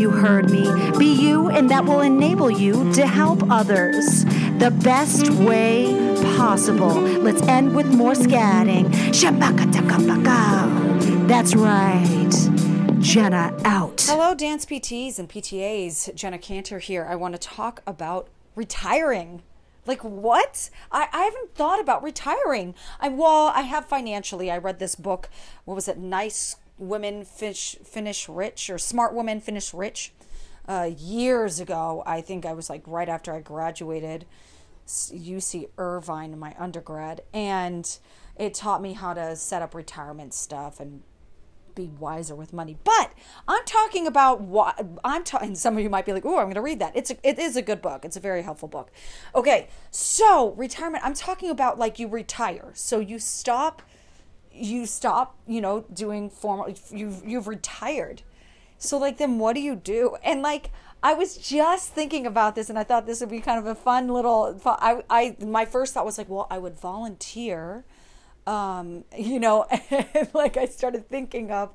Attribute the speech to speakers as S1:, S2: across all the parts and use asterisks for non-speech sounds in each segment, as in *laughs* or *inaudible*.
S1: You heard me. Be you, and that will enable you to help others the best way possible. Let's end with more scatting. That's right. Jenna out.
S2: Hello, dance PTs and PTAs. Jenna Cantor here. I want to talk about retiring. Like what? I, I haven't thought about retiring. I well, I have financially. I read this book. What was it? Nice women fish finish rich or smart women finish rich. Uh, years ago, I think I was like right after I graduated UC Irvine in my undergrad, and it taught me how to set up retirement stuff and be wiser with money. But I'm talking about what I'm talking. Some of you might be like, "Oh, I'm going to read that." It's a, it is a good book. It's a very helpful book. Okay, so retirement. I'm talking about like you retire, so you stop, you stop, you know, doing formal. You've you've retired. So like, then what do you do? And like. I was just thinking about this, and I thought this would be kind of a fun little. I, I, my first thought was like, well, I would volunteer, um, you know, *laughs* like I started thinking of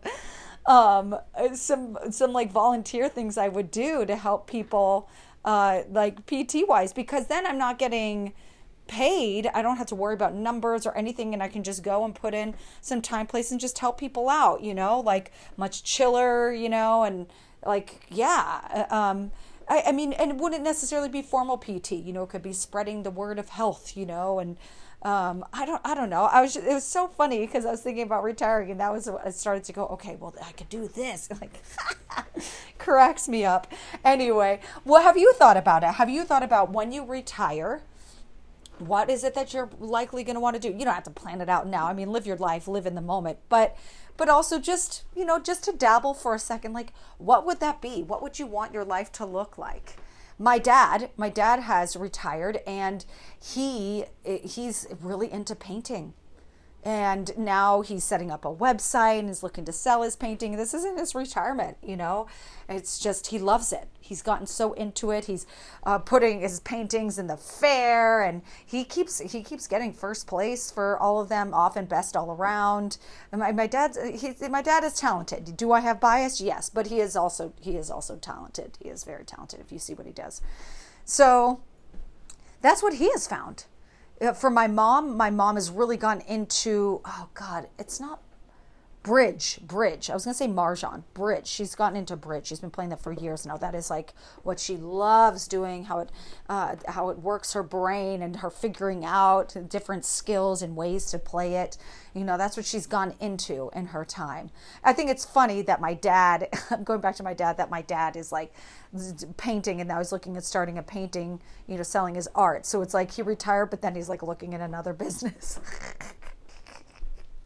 S2: um, some some like volunteer things I would do to help people, uh, like PT wise, because then I'm not getting paid. I don't have to worry about numbers or anything, and I can just go and put in some time, place, and just help people out. You know, like much chiller. You know, and like yeah. Um, I, I mean, and it wouldn't necessarily be formal PT. You know, it could be spreading the word of health. You know, and um, I don't, I don't know. I was, just, it was so funny because I was thinking about retiring, and that was, I started to go, okay, well, I could do this. *laughs* Like, *laughs* cracks me up. Anyway, what have you thought about it? Have you thought about when you retire? What is it that you're likely going to want to do? You don't have to plan it out now. I mean, live your life, live in the moment, but, but also just, you know, just to dabble for a second. Like, what would that be? What would you want your life to look like? my dad my dad has retired and he eh, he's really into painting and now he's setting up a website and is looking to sell his painting. This isn't his retirement you know? It's just he loves it. He's gotten so into it. He's uh, putting his paintings in the fair and he keeps he keeps getting first place for all of them often best all around. And my, my dad he, my dad is talented. Do i have bias? Yes but he is also he is also talented. He is very talented if you see what he does. So that's what he has found Uh, for my mom, my mom has really gone into, oh God, it's not bridge, bridge. I was going to say mahjong, bridge. She's gotten into bridge. She's been playing that for years now. That is like what she loves doing, how it, uh, how it works her brain and her figuring out different skills and ways to play it. You know, that's what she's gone into in her time. I think it's funny that my dad, I'm *laughs* going back to my dad, that my dad is like, painting and now he's looking at starting a painting, you know, selling his art. So it's like he retired, but then he's like looking at another *laughs* business.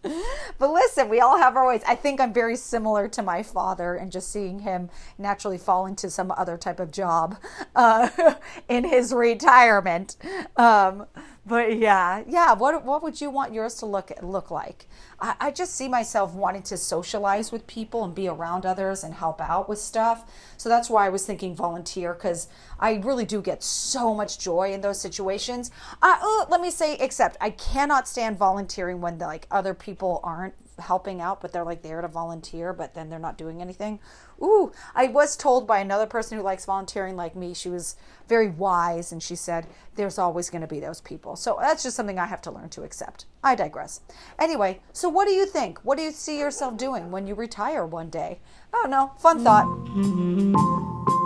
S2: But listen, we all have our ways. I think I'm very similar to my father and just seeing him naturally fall into some other type of job uh, *laughs* in his retirement. Um, but yeah, yeah. What what would you want yours to look look like? I, I just see myself wanting to socialize with people and be around others and help out with stuff. So that's why I was thinking volunteer because I really do get so much joy in those situations. Uh, let me say, except I cannot stand volunteering when like other people aren't helping out, but they're like there to volunteer, but then they're not doing anything. Ooh, I was told by another person who likes volunteering like me, she was very wise and she said, there's always going to be those people. So that's just something I have to learn to accept. I digress. Anyway, so what do you think? What do you see yourself doing when you retire one day? Oh no, fun thought.
S1: Mm-hmm.